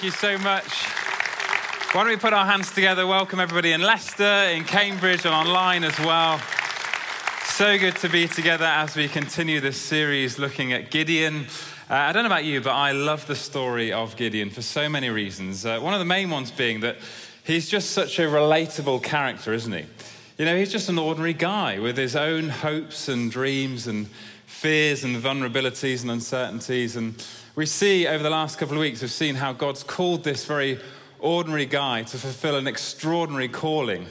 Thank you. So much. Why don't we put our hands together? Welcome everybody in Leicester, in Cambridge, and online as well. So good to be together as we continue this series looking at Gideon. Uh, I don't know about you, but I love the story of Gideon for so many reasons. Uh, one of the main ones being that he's just such a relatable character, isn't he? You know, he's just an ordinary guy with his own hopes and dreams and fears and vulnerabilities and uncertainties. And we see over the last couple of weeks, we've seen how God's called this very ordinary guy to fulfill an extraordinary calling.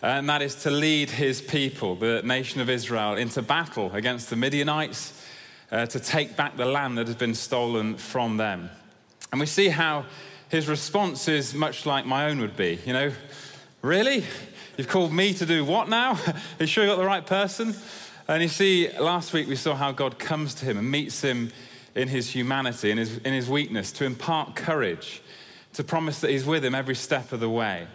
And that is to lead his people, the nation of Israel, into battle against the Midianites, uh, to take back the land that has been stolen from them. And we see how his response is much like my own would be. You know, really? You've called me to do what now? Are you sure you got the right person? And you see, last week we saw how God comes to him and meets him in his humanity, in his, in his weakness, to impart courage, to promise that he's with him every step of the way.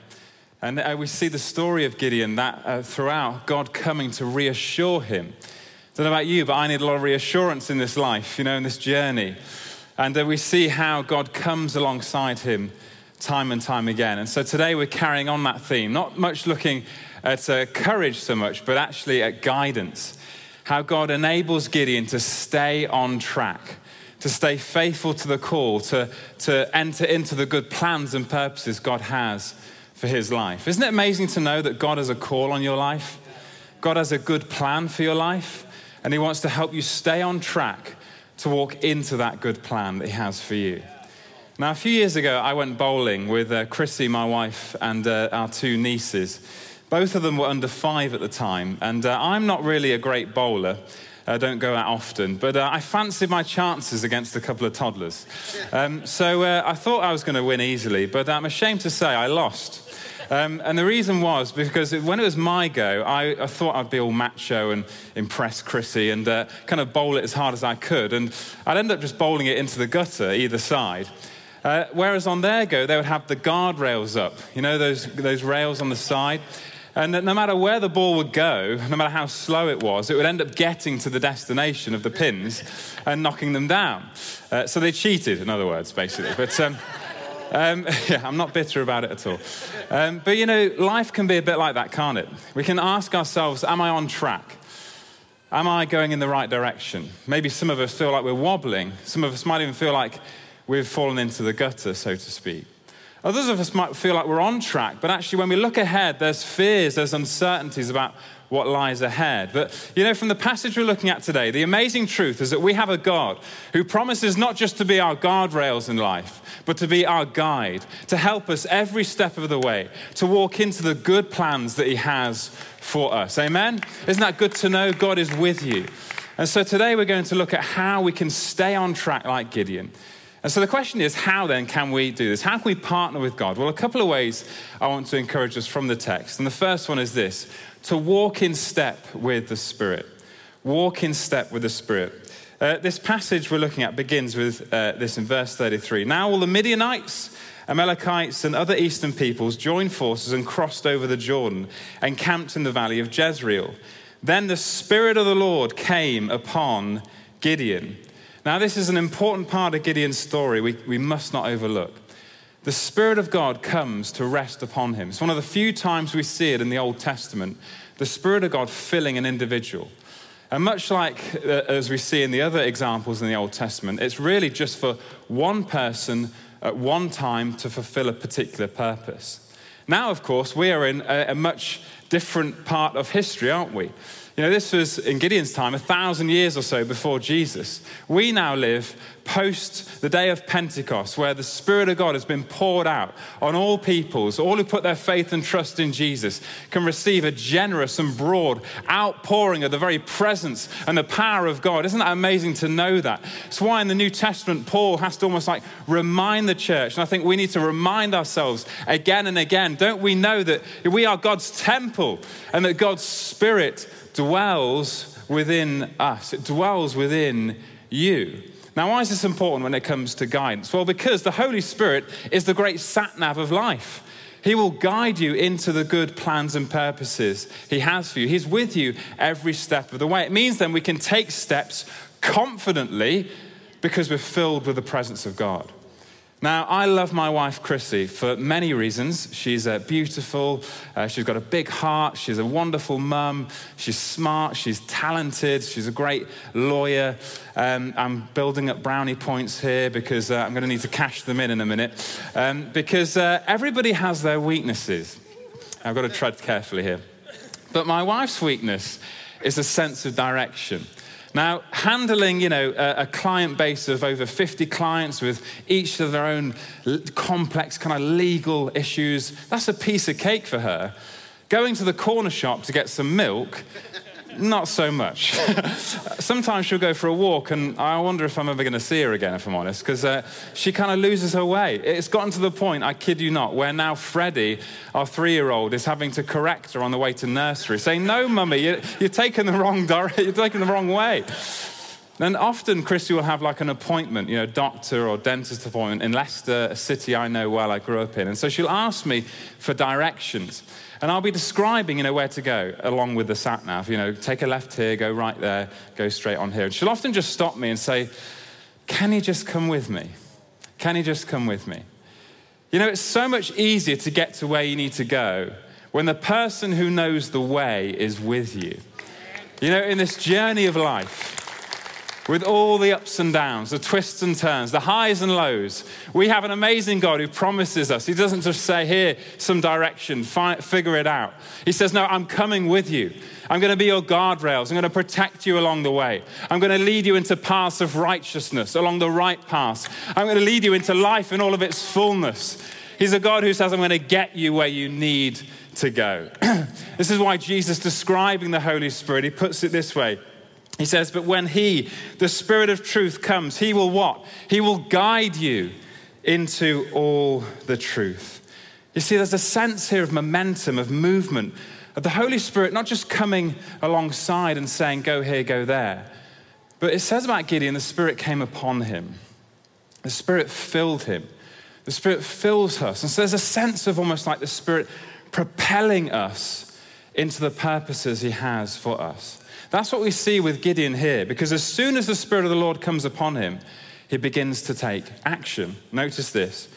And uh, we see the story of Gideon that uh, throughout, God coming to reassure him. I don't know about you, but I need a lot of reassurance in this life, you know, in this journey. And uh, we see how God comes alongside him time and time again. And so today we're carrying on that theme, not much looking at uh, courage so much, but actually at guidance. How God enables Gideon to stay on track to stay faithful to the call, to, to enter into the good plans and purposes God has for his life. Isn't it amazing to know that God has a call on your life? God has a good plan for your life, and he wants to help you stay on track to walk into that good plan that he has for you. Now, a few years ago, I went bowling with uh, Chrissy, my wife, and uh, our two nieces. Both of them were under five at the time, and uh, I'm not really a great bowler. I don't go out often, but uh, I fancied my chances against a couple of toddlers. Um, so uh, I thought I was going to win easily, but I'm ashamed to say I lost. Um, and the reason was because when it was my go, I, I thought I'd be all macho and impress Chrissy and uh, kind of bowl it as hard as I could. And I'd end up just bowling it into the gutter either side. Uh, whereas on their go, they would have the guardrails up, you know, those, those rails on the side. And that no matter where the ball would go, no matter how slow it was, it would end up getting to the destination of the pins and knocking them down. Uh, so they cheated, in other words, basically. But um, um, yeah, I'm not bitter about it at all. Um, but you know, life can be a bit like that, can't it? We can ask ourselves, Am I on track? Am I going in the right direction? Maybe some of us feel like we're wobbling. Some of us might even feel like we've fallen into the gutter, so to speak. Others of us might feel like we're on track, but actually, when we look ahead, there's fears, there's uncertainties about what lies ahead. But, you know, from the passage we're looking at today, the amazing truth is that we have a God who promises not just to be our guardrails in life, but to be our guide, to help us every step of the way, to walk into the good plans that He has for us. Amen? Isn't that good to know? God is with you. And so today we're going to look at how we can stay on track like Gideon and so the question is, how then can we do this? How can we partner with God? Well, a couple of ways I want to encourage us from the text. And the first one is this to walk in step with the Spirit. Walk in step with the Spirit. Uh, this passage we're looking at begins with uh, this in verse 33. Now, all the Midianites, Amalekites, and other eastern peoples joined forces and crossed over the Jordan and camped in the valley of Jezreel. Then the Spirit of the Lord came upon Gideon now, this is an important part of Gideon's story we, we must not overlook. The Spirit of God comes to rest upon him. It's one of the few times we see it in the Old Testament the Spirit of God filling an individual. And much like uh, as we see in the other examples in the Old Testament, it's really just for one person at one time to fulfill a particular purpose. Now, of course, we are in a, a much different part of history, aren't we? You know, this was in Gideon's time, a thousand years or so before Jesus. We now live post the day of Pentecost, where the Spirit of God has been poured out on all peoples. All who put their faith and trust in Jesus can receive a generous and broad outpouring of the very presence and the power of God. Isn't that amazing to know that? It's why in the New Testament, Paul has to almost like remind the church. And I think we need to remind ourselves again and again don't we know that we are God's temple and that God's Spirit dwells within us, it dwells within you. Now, why is this important when it comes to guidance? Well, because the Holy Spirit is the great sat nav of life. He will guide you into the good plans and purposes He has for you. He's with you every step of the way. It means then we can take steps confidently because we're filled with the presence of God. Now, I love my wife, Chrissy, for many reasons. She's uh, beautiful, uh, she's got a big heart, she's a wonderful mum, she's smart, she's talented, she's a great lawyer. Um, I'm building up brownie points here because uh, I'm going to need to cash them in in a minute. Um, because uh, everybody has their weaknesses. I've got to tread carefully here. But my wife's weakness is a sense of direction. Now, handling, you know, a, a, client base of over 50 clients with each of their own complex kind of legal issues, that's a piece of cake for her. Going to the corner shop to get some milk not so much. Sometimes she'll go for a walk, and I wonder if I'm ever going to see her again, if I'm honest, because uh, she kind of loses her way. It's gotten to the point, I kid you not, where now Freddie, our three year old, is having to correct her on the way to nursery, saying, No, mummy, you're, you're taking the wrong you're taking the wrong way. And often Chrissy will have like an appointment, you know, doctor or dentist appointment in Leicester, a city I know well, I grew up in. And so she'll ask me for directions. And I'll be describing, you know, where to go along with the sat nav. You know, take a left here, go right there, go straight on here. And she'll often just stop me and say, Can you just come with me? Can you just come with me? You know, it's so much easier to get to where you need to go when the person who knows the way is with you. You know, in this journey of life, with all the ups and downs, the twists and turns, the highs and lows. We have an amazing God who promises us. He doesn't just say, Here, some direction, figure it out. He says, No, I'm coming with you. I'm going to be your guardrails. I'm going to protect you along the way. I'm going to lead you into paths of righteousness, along the right paths. I'm going to lead you into life in all of its fullness. He's a God who says, I'm going to get you where you need to go. this is why Jesus, describing the Holy Spirit, he puts it this way. He says, But when He, the Spirit of truth, comes, He will what? He will guide you into all the truth. You see, there's a sense here of momentum, of movement, of the Holy Spirit not just coming alongside and saying, Go here, go there. But it says about Gideon, the Spirit came upon him, the Spirit filled him. The Spirit fills us. And so there's a sense of almost like the Spirit propelling us into the purposes He has for us. That's what we see with Gideon here, because as soon as the Spirit of the Lord comes upon him, he begins to take action. Notice this.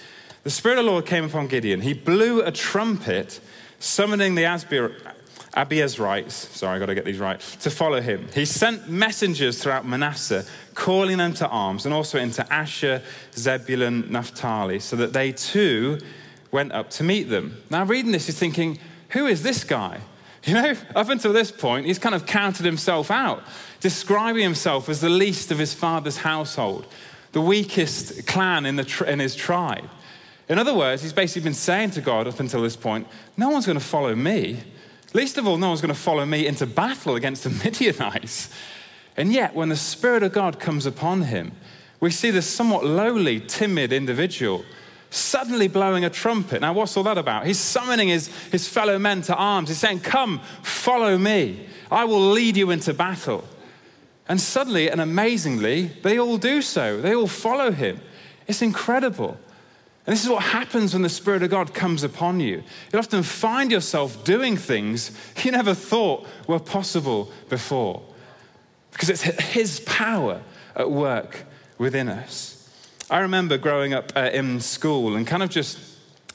The Spirit of the Lord came upon Gideon. He blew a trumpet, summoning the Abiezrites, sorry, I got to get these right, to follow him. He sent messengers throughout Manasseh, calling them to arms, and also into Asher, Zebulun, Naphtali, so that they too went up to meet them. Now, reading this, you're thinking, who is this guy? You know, up until this point, he's kind of counted himself out, describing himself as the least of his father's household, the weakest clan in, the in his tribe. In other words, he's basically been saying to God up until this point, no one's going to follow me. Least of all, no one's going to follow me into battle against the Midianites. And yet, when the Spirit of God comes upon him, we see this somewhat lowly, timid individual suddenly blowing a trumpet. Now, what's all that about? He's summoning his, his fellow men to arms. He's saying, Come, follow me. I will lead you into battle. And suddenly and amazingly, they all do so. They all follow him. It's incredible. And this is what happens when the Spirit of God comes upon you. You'll often find yourself doing things you never thought were possible before because it's His power at work within us. I remember growing up uh, in school and kind of just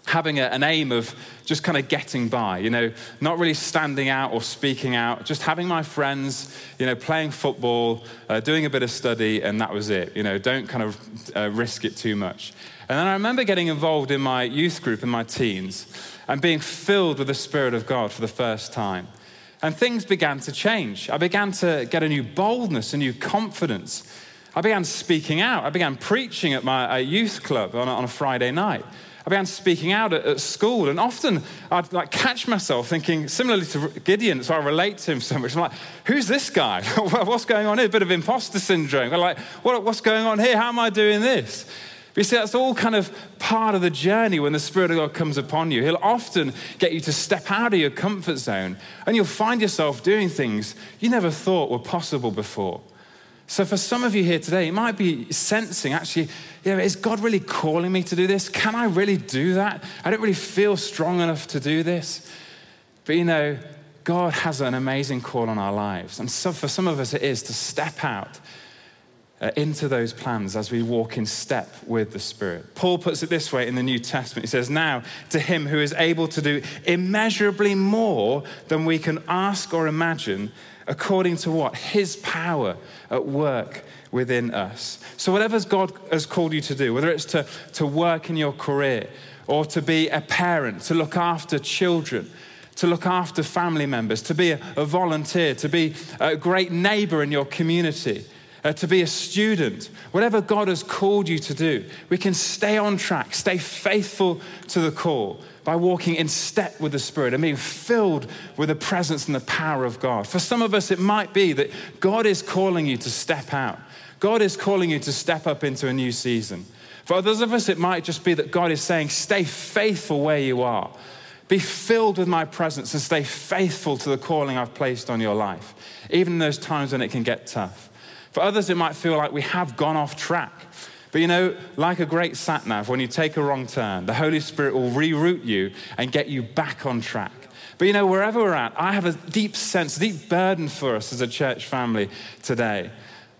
having a, an aim of just kind of getting by, you know, not really standing out or speaking out, just having my friends, you know, playing football, uh, doing a bit of study, and that was it. You know, don't kind of uh, risk it too much. And then I remember getting involved in my youth group in my teens and being filled with the Spirit of God for the first time. And things began to change. I began to get a new boldness, a new confidence. I began speaking out. I began preaching at my uh, youth club on a, on a Friday night. I began speaking out at, at, school, and often I'd like catch myself thinking, similarly to Gideon, so I relate to him so much. I'm like, who's this guy? what's going on here? A bit of imposter syndrome. I'm like, what, what's going on here? How am I doing this? But you see, that's all kind of part of the journey when the Spirit of God comes upon you. He'll often get you to step out of your comfort zone, and you'll find yourself doing things you never thought were possible before. So, for some of you here today, it might be sensing actually, you know, is God really calling me to do this? Can I really do that? I don't really feel strong enough to do this. But you know, God has an amazing call on our lives. And so for some of us, it is to step out Uh, into those plans as we walk in step with the Spirit. Paul puts it this way in the New Testament. He says, Now to him who is able to do immeasurably more than we can ask or imagine, according to what? His power at work within us. So, whatever God has called you to do, whether it's to, to work in your career or to be a parent, to look after children, to look after family members, to be a, a volunteer, to be a great neighbor in your community, uh, to be a student, whatever God has called you to do, we can stay on track, stay faithful to the call by walking in step with the Spirit and being filled with the presence and the power of God. For some of us, it might be that God is calling you to step out. God is calling you to step up into a new season. For others of us, it might just be that God is saying, stay faithful where you are. Be filled with my presence and stay faithful to the calling I've placed on your life, even in those times when it can get tough. For others, it might feel like we have gone off track. But you know, like a great sat nav, when you take a wrong turn, the Holy Spirit will reroute you and get you back on track. But you know, wherever we're at, I have a deep sense, deep burden for us as a church family today.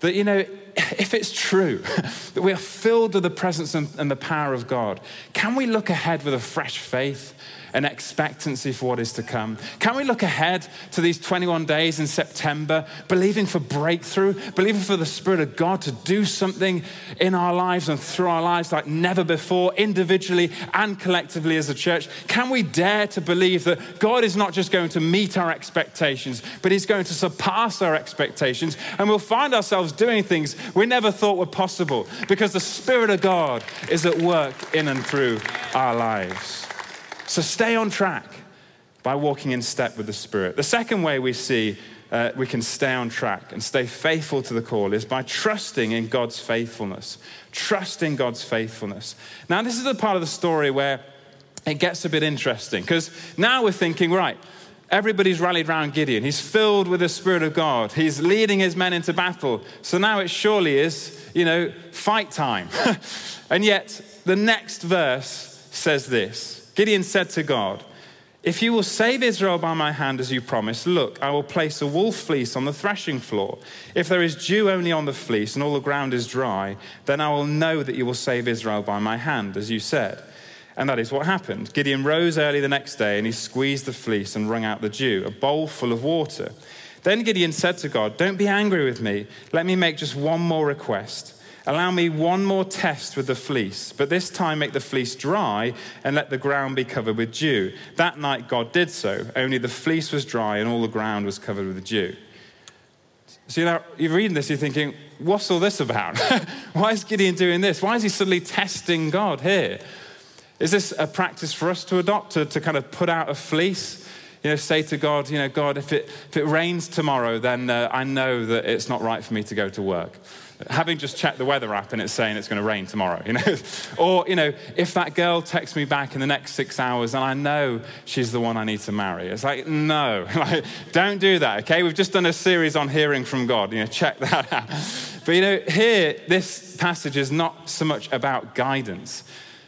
That, you know, if it's true that we are filled with the presence and, the power of God, can we look ahead with a fresh faith an expectancy for what is to come? Can we look ahead to these 21 days in September, believing for breakthrough, believing for the Spirit of God to do something in our lives and through our lives like never before, individually and collectively as a church? Can we dare to believe that God is not just going to meet our expectations, but He's going to surpass our expectations, and we'll find ourselves doing things we never thought were possible because the Spirit of God is at work in and through our lives. So stay on track by walking in step with the Spirit. The second way we see uh, we can stay on track and stay faithful to the call is by trusting in God's faithfulness. Trusting in God's faithfulness. Now, this is the part of the story where it gets a bit interesting because now we're thinking, right, everybody's rallied around Gideon. He's filled with the Spirit of God. He's leading his men into battle. So now it surely is, you know, fight time. and yet, the next verse says this Gideon said to God, If you will save Israel by my hand as you promised, look, I will place a wool fleece on the threshing floor. If there is dew only on the fleece and all the ground is dry, then I will know that you will save Israel by my hand, as you said. And that is what happened. Gideon rose early the next day and he squeezed the fleece and wrung out the dew, a bowl full of water. Then Gideon said to God, Don't be angry with me. Let me make just one more request. Allow me one more test with the fleece, but this time make the fleece dry and let the ground be covered with dew. That night God did so, only the fleece was dry and all the ground was covered with dew. So you know, you're reading this, you're thinking, what's all this about? Why is Gideon doing this? Why is he suddenly testing God here? Is this a practice for us to adopt, to, to kind of put out a fleece? You know, say to God, you know, God, if it, if it rains tomorrow, then uh, I know that it's not right for me to go to work having just checked the weather app and it's saying it's going to rain tomorrow, you know? or, you know, if that girl texts me back in the next six hours and I know she's the one I need to marry, it's like, no, like, don't do that, okay? We've just done a series on hearing from God, you know, check that out. But, you know, here, this passage is not so much about guidance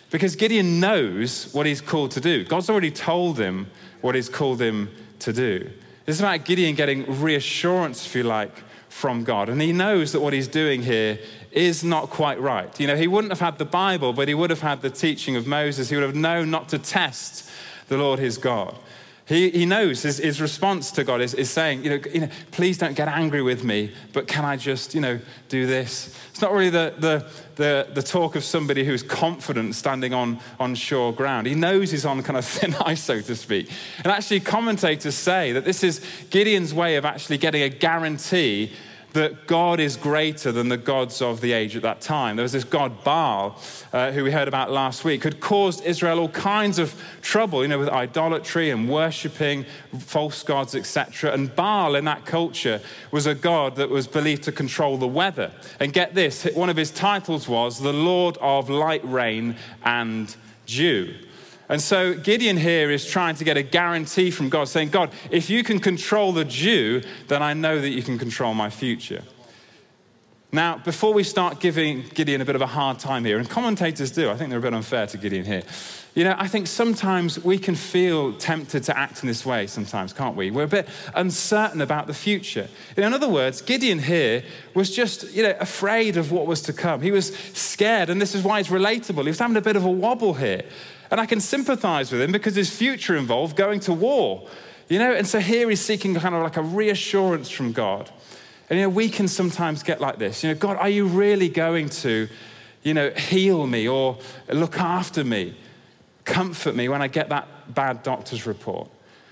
because Gideon knows what he's called to do. God's already told him what he's called him to do. This is about Gideon getting reassurance, if you like, from God. And he knows that what he's doing here is not quite right. You know, he wouldn't have had the Bible, but he would have had the teaching of Moses. He would have known not to test the Lord his God. He, he knows his, his response to God is, is saying, you know, you know, please don't get angry with me, but can I just, you know, do this? It's not really the, the, the, the talk of somebody who's confident standing on, on sure ground. He knows he's on kind of thin ice, so to speak. And actually, commentators say that this is Gideon's way of actually getting a guarantee that God is greater than the gods of the age at that time. There was this god Baal, uh, who we heard about last week, had caused Israel all kinds of trouble, you know, with idolatry and worshipping false gods, etc. And Baal in that culture was a god that was believed to control the weather. And get this, one of his titles was the Lord of light, rain, and dew. And so Gideon here is trying to get a guarantee from God, saying, God, if you can control the dew, then I know that you can control my future. Now, before we start giving Gideon a bit of a hard time here, and commentators do, I think they're a bit unfair to Gideon here. You know, I think sometimes we can feel tempted to act in this way, sometimes, can't we? We're a bit uncertain about the future. In other words, Gideon here was just, you know, afraid of what was to come. He was scared, and this is why it's relatable. He was having a bit of a wobble here. And I can sympathize with him because his future involved going to war, you know, and so here he's seeking kind of like a reassurance from God. And you know, we can sometimes get like this. You know, God, are you really going to, you know, heal me or look after me, comfort me when I get that bad doctor's report?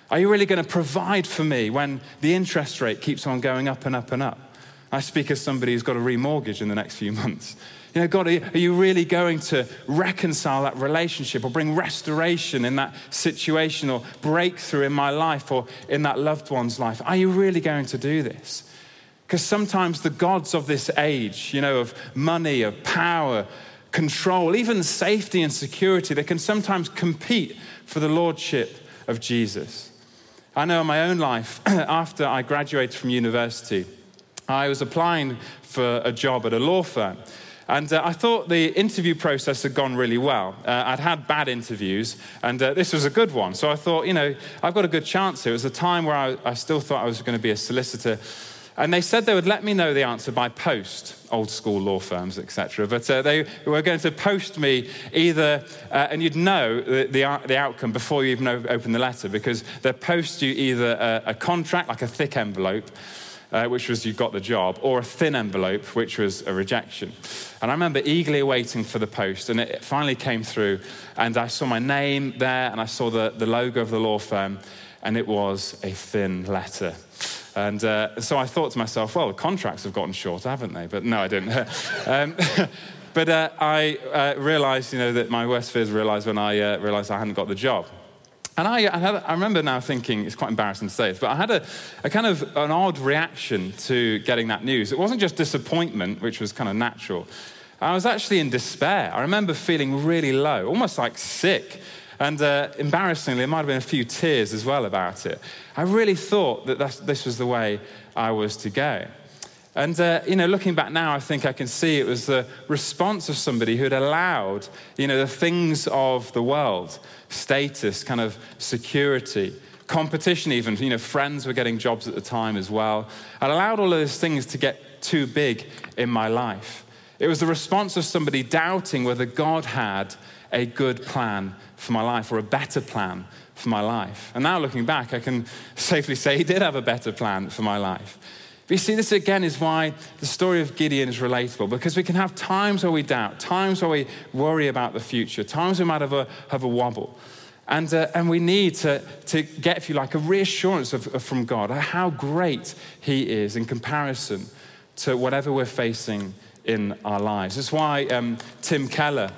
Are you really going to provide for me when the interest rate keeps on going up and up and up? I speak as somebody who's got a remortgage in the next few months. You know, God, are you really going to reconcile that relationship or bring restoration in that situation or breakthrough in my life or in that loved one's life? Are you really going to do this? Because sometimes the gods of this age, you know, of money, of power, control, even safety and security, they can sometimes compete for the lordship of Jesus. I know in my own life, after I graduated from university, I was applying for a job at a law firm. And uh, I thought the interview process had gone really well. Uh, I'd had bad interviews, and uh, this was a good one. So I thought, you know, I've got a good chance here. It was a time where I, I still thought I was going to be a solicitor. And they said they would let me know the answer by post, old school law firms, etc. But uh, they were going to post me either, uh, and you'd know the, the, the, outcome before you even open the letter, because they'd post you either a, a contract, like a thick envelope, uh, which was you got the job, or a thin envelope, which was a rejection. And I remember eagerly waiting for the post, and it finally came through, and I saw my name there, and I saw the, the logo of the law firm, and it was a thin letter. And uh, so I thought to myself, well, the contracts have gotten shorter, haven't they? But no, I didn't. um, but uh, I uh, realized, you know, that my worst fears realized when I uh, realized I hadn't got the job. And I, I, had, I, remember now thinking, it's quite embarrassing to say this, but I had a, a, kind of an odd reaction to getting that news. It wasn't just disappointment, which was kind of natural. I was actually in despair. I remember feeling really low, almost like sick. And uh, embarrassingly, there might have been a few tears as well about it. I really thought that this was the way I was to go. And, uh, you know, looking back now, I think I can see it was the response of somebody who had allowed, you know, the things of the world, status, kind of security, competition even, you know, friends were getting jobs at the time as well. I'd allowed all of those things to get too big in my life. It was the response of somebody doubting whether God had a good plan for my life or a better plan for my life. And now looking back, I can safely say he did have a better plan for my life. But you see, this again is why the story of Gideon is relatable because we can have times where we doubt, times where we worry about the future, times we might have a, have a wobble. And, uh, and we need to, to get, if you like, a reassurance of, of, from God how great He is in comparison to whatever we're facing in our lives. That's why um, Tim Keller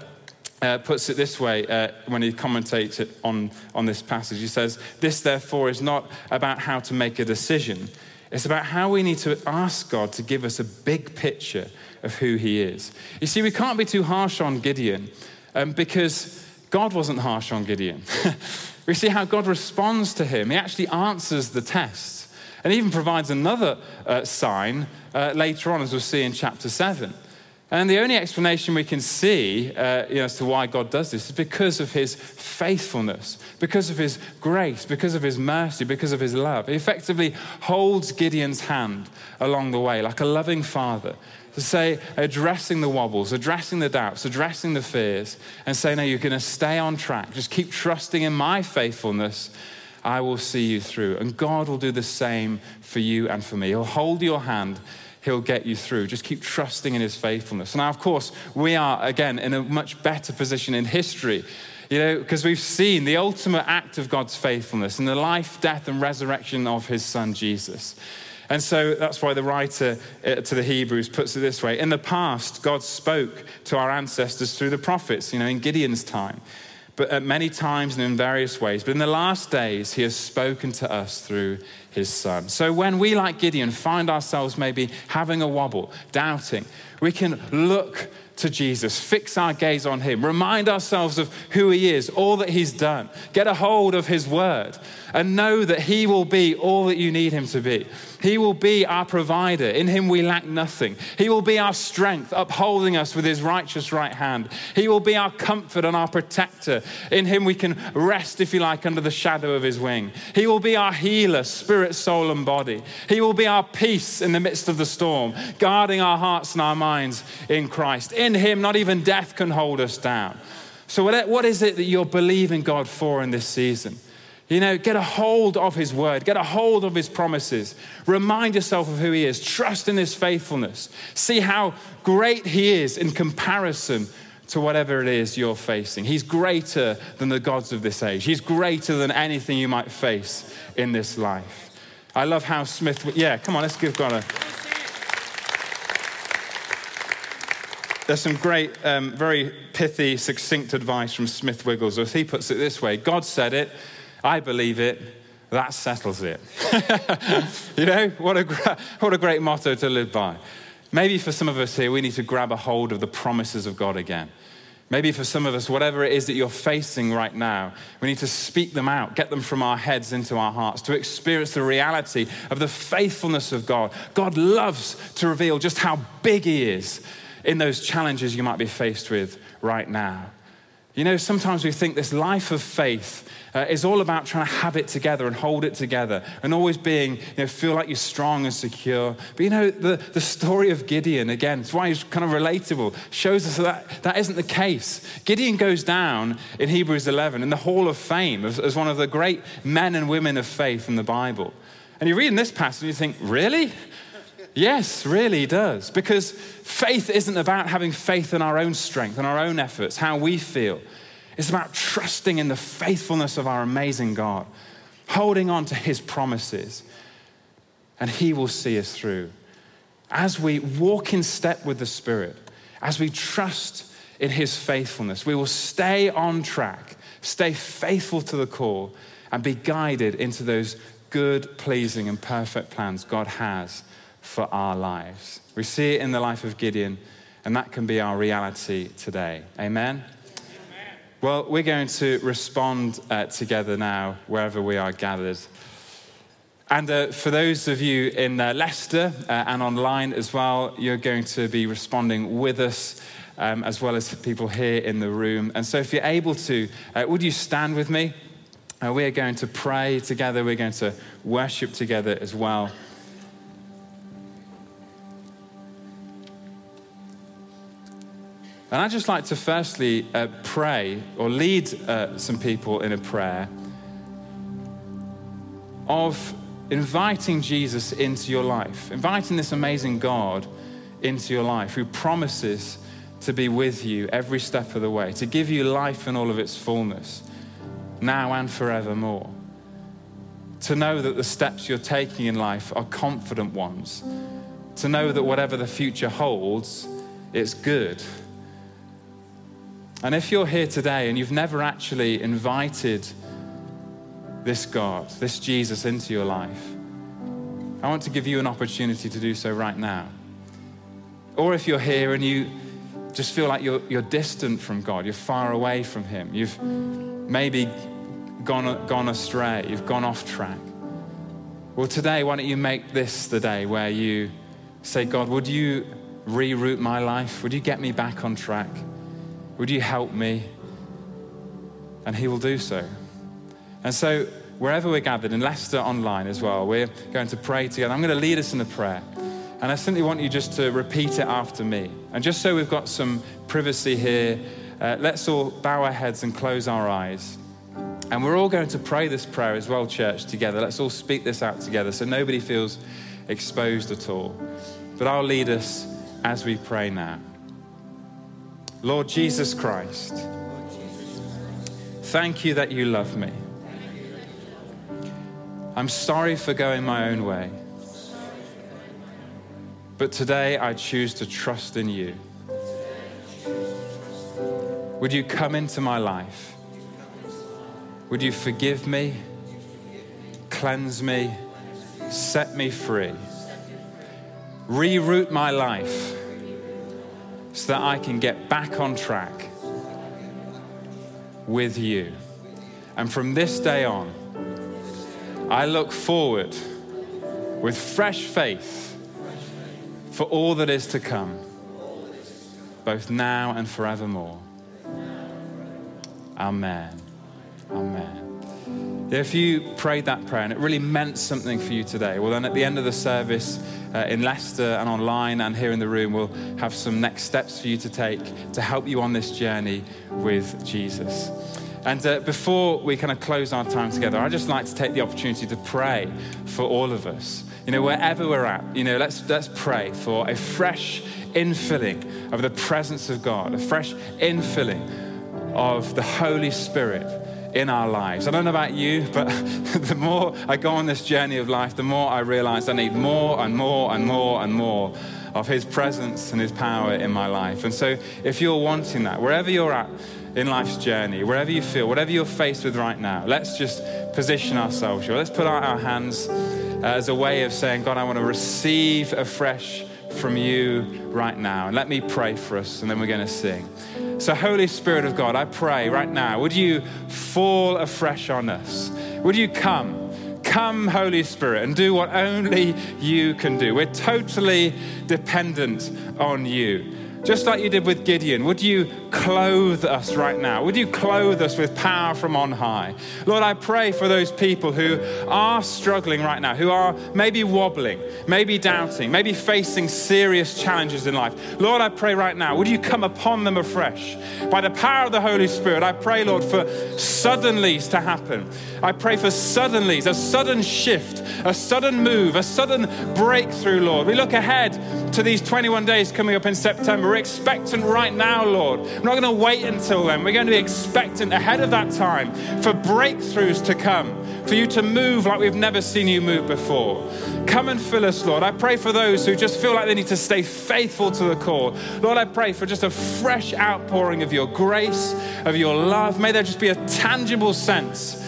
uh, puts it this way uh, when he commentates on, on this passage. He says, This, therefore, is not about how to make a decision. It's about how we need to ask God to give us a big picture of who He is. You see, we can't be too harsh on Gideon um, because God wasn't harsh on Gideon. we see how God responds to him. He actually answers the test and even provides another uh, sign uh, later on, as we'll see in chapter 7. And the only explanation we can see uh, you know, as to why God does this is because of his faithfulness, because of his grace, because of his mercy, because of his love. He effectively holds Gideon's hand along the way like a loving father to say, addressing the wobbles, addressing the doubts, addressing the fears, and say, No, you're going to stay on track. Just keep trusting in my faithfulness. I will see you through. And God will do the same for you and for me. He'll hold your hand He'll get you through. Just keep trusting in His faithfulness. Now, of course, we are, again, in a much better position in history, you know, because we've seen the ultimate act of God's faithfulness in the life, death, and resurrection of His Son, Jesus. And so that's why the writer uh, to the Hebrews puts it this way In the past, God spoke to our ancestors through the prophets, you know, in Gideon's time but at many times and in various ways. But in the last days, he has spoken to us through his son. So when we, like Gideon, find ourselves maybe having a wobble, doubting, we can look to Jesus, fix our gaze on him, remind ourselves of who he is, all that he's done, get a hold of his word, and know that he will be all that you need him to be. He will be our provider. In him we lack nothing. He will be our strength, upholding us with his righteous right hand. He will be our comfort and our protector. In him we can rest, if you like, under the shadow of his wing. He will be our healer, spirit, soul, and body. He will be our peace in the midst of the storm, guarding our hearts and our minds in Christ. In him, not even death can hold us down. So, what is it that you're believing God for in this season? You know, get a hold of his word, get a hold of his promises. Remind yourself of who he is. Trust in his faithfulness. See how great he is in comparison to whatever it is you're facing. He's greater than the gods of this age, he's greater than anything you might face in this life. I love how Smith, yeah, come on, let's give God a. There's some great, um, very pithy, succinct advice from Smith Wigglesworth. He puts it this way God said it, I believe it, that settles it. you know, what a, what a great motto to live by. Maybe for some of us here, we need to grab a hold of the promises of God again. Maybe for some of us, whatever it is that you're facing right now, we need to speak them out, get them from our heads into our hearts, to experience the reality of the faithfulness of God. God loves to reveal just how big He is in those challenges you might be faced with right now. You know, sometimes we think this life of faith uh, is all about trying to have it together and hold it together and always being, you know, feel like you're strong and secure. But you know, the, the story of Gideon, again, it's why he's kind of relatable, shows us that that isn't the case. Gideon goes down in Hebrews 11 in the Hall of Fame as, as one of the great men and women of faith in the Bible. And you read in this passage and you think, really? Yes, really does. Because faith isn't about having faith in our own strength and our own efforts, how we feel. It's about trusting in the faithfulness of our amazing God, holding on to his promises, and he will see us through. As we walk in step with the Spirit, as we trust in his faithfulness, we will stay on track, stay faithful to the call, and be guided into those good, pleasing, and perfect plans God has for our lives. We see it in the life of Gideon, and that can be our reality today. Amen? Amen. Well, we're going to respond uh, together now, wherever we are gathered. And uh, for those of you in uh, Leicester uh, and online as well, you're going to be responding with us. Um, as well as people here in the room. And so, if you're able to, uh, would you stand with me? Uh, we are going to pray together. We're going to worship together as well. And I'd just like to firstly uh, pray or lead uh, some people in a prayer of inviting Jesus into your life, inviting this amazing God into your life who promises to be with you every step of the way, to give you life in all of its fullness, now and forevermore. To know that the steps you're taking in life are confident ones. To know that whatever the future holds, it's good and if you're here today and you've never actually invited this God, this Jesus into your life, I want to give you an opportunity to do so right now. Or if you're here and you just feel like you're, you're distant from God, you're far away from Him, you've maybe gone, gone astray, you've gone off track. Well, today, why don't you make this the day where you say, God, would you reroute my life? Would you get me back on track? Would you help me? And he will do so. And so, wherever we're gathered, in Leicester online as well, we're going to pray together. I'm going to lead us in a prayer. And I simply want you just to repeat it after me. And just so we've got some privacy here, uh, let's all bow our heads and close our eyes. And we're all going to pray this prayer as well, church, together. Let's all speak this out together so nobody feels exposed at all. But I'll lead us as we pray now. Lord Jesus Christ, thank you that you love me. I'm sorry for going my own way. But today I choose to trust in you. Would you come into my life? Would you forgive me, cleanse me, set me free. Reroute my life so that I can get back on track with you. And from this day on, I look forward with fresh faith for all that is to come, both now and forevermore. Amen. Amen. If you prayed that prayer and it really meant something for you today, well, then at the end of the service uh, in Leicester and online and here in the room, we'll have some next steps for you to take to help you on this journey with Jesus. And uh, before we kind of close our time together, I'd just like to take the opportunity to pray for all of us. You know, wherever we're at, you know, let's, let's pray for a fresh infilling of the presence of God, a fresh infilling of the Holy Spirit in our lives. I don't know about you, but the more I go on this journey of life, the more I realize I need more and more and more and more of His presence and His power in my life. And so, if you're wanting that, wherever you're at in life's journey, wherever you feel, whatever you're faced with right now, let's just position ourselves here. Let's put out our hands uh, as a way of saying, God, I want to receive afresh from you right now. And let me pray for us, and then we're going to sing. So, Holy Spirit of God, I pray right now, would you fall afresh on us? Would you come? Come, Holy Spirit, and do what only you can do. We're totally dependent on you. Just like you did with Gideon, would you clothe us right now? Would you clothe us with power from on high? Lord, I pray for those people who are struggling right now, who are maybe wobbling, maybe doubting, maybe facing serious challenges in life. Lord, I pray right now, would you come upon them afresh? By the power of the Holy Spirit, I pray, Lord, for suddenlies to happen. I pray for suddenlies, a sudden shift, a sudden move, a sudden breakthrough, Lord. We look ahead to these 21 days coming up in September. We're expectant right now, Lord. We're not going to wait until then. We're going to be expectant ahead of that time for breakthroughs to come, for you to move like we've never seen you move before. Come and fill us, Lord. I pray for those who just feel like they need to stay faithful to the call. Lord, I pray for just a fresh outpouring of your grace, of your love. May there just be a tangible sense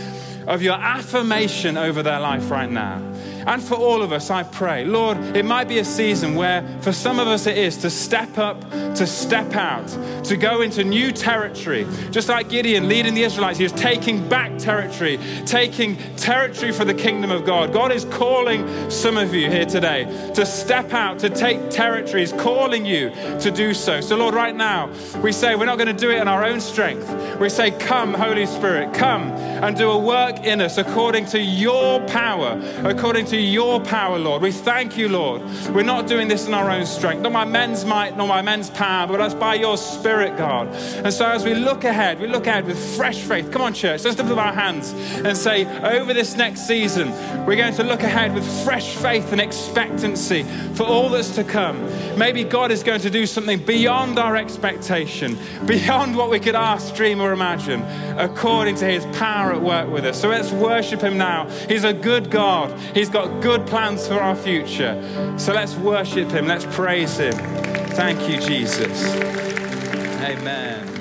of your affirmation over their life right now. And for all of us, I pray, Lord, it might be a season where for some of us it is to step up, to step out, to go into new territory. Just like Gideon leading the Israelites, he was taking back territory, taking territory for the kingdom of God. God is calling some of you here today to step out, to take territory. He's calling you to do so. So, Lord, right now, we say we're not going to do it in our own strength. We say, Come, Holy Spirit, come and do a work in us according to your power, according to to your power, Lord. We thank you, Lord. We're not doing this in our own strength, not my men's might, not my men's power, but it's by your spirit, God. And so as we look ahead, we look ahead with fresh faith. Come on, church, let's lift up our hands and say, over this next season, we're going to look ahead with fresh faith and expectancy for all that's to come. Maybe God is going to do something beyond our expectation, beyond what we could ask, dream, or imagine, according to his power at work with us. So let's worship him now. He's a good God. He's got got good plans for our future. So let's worship Him, let's praise Him. Thank you, Jesus. Amen.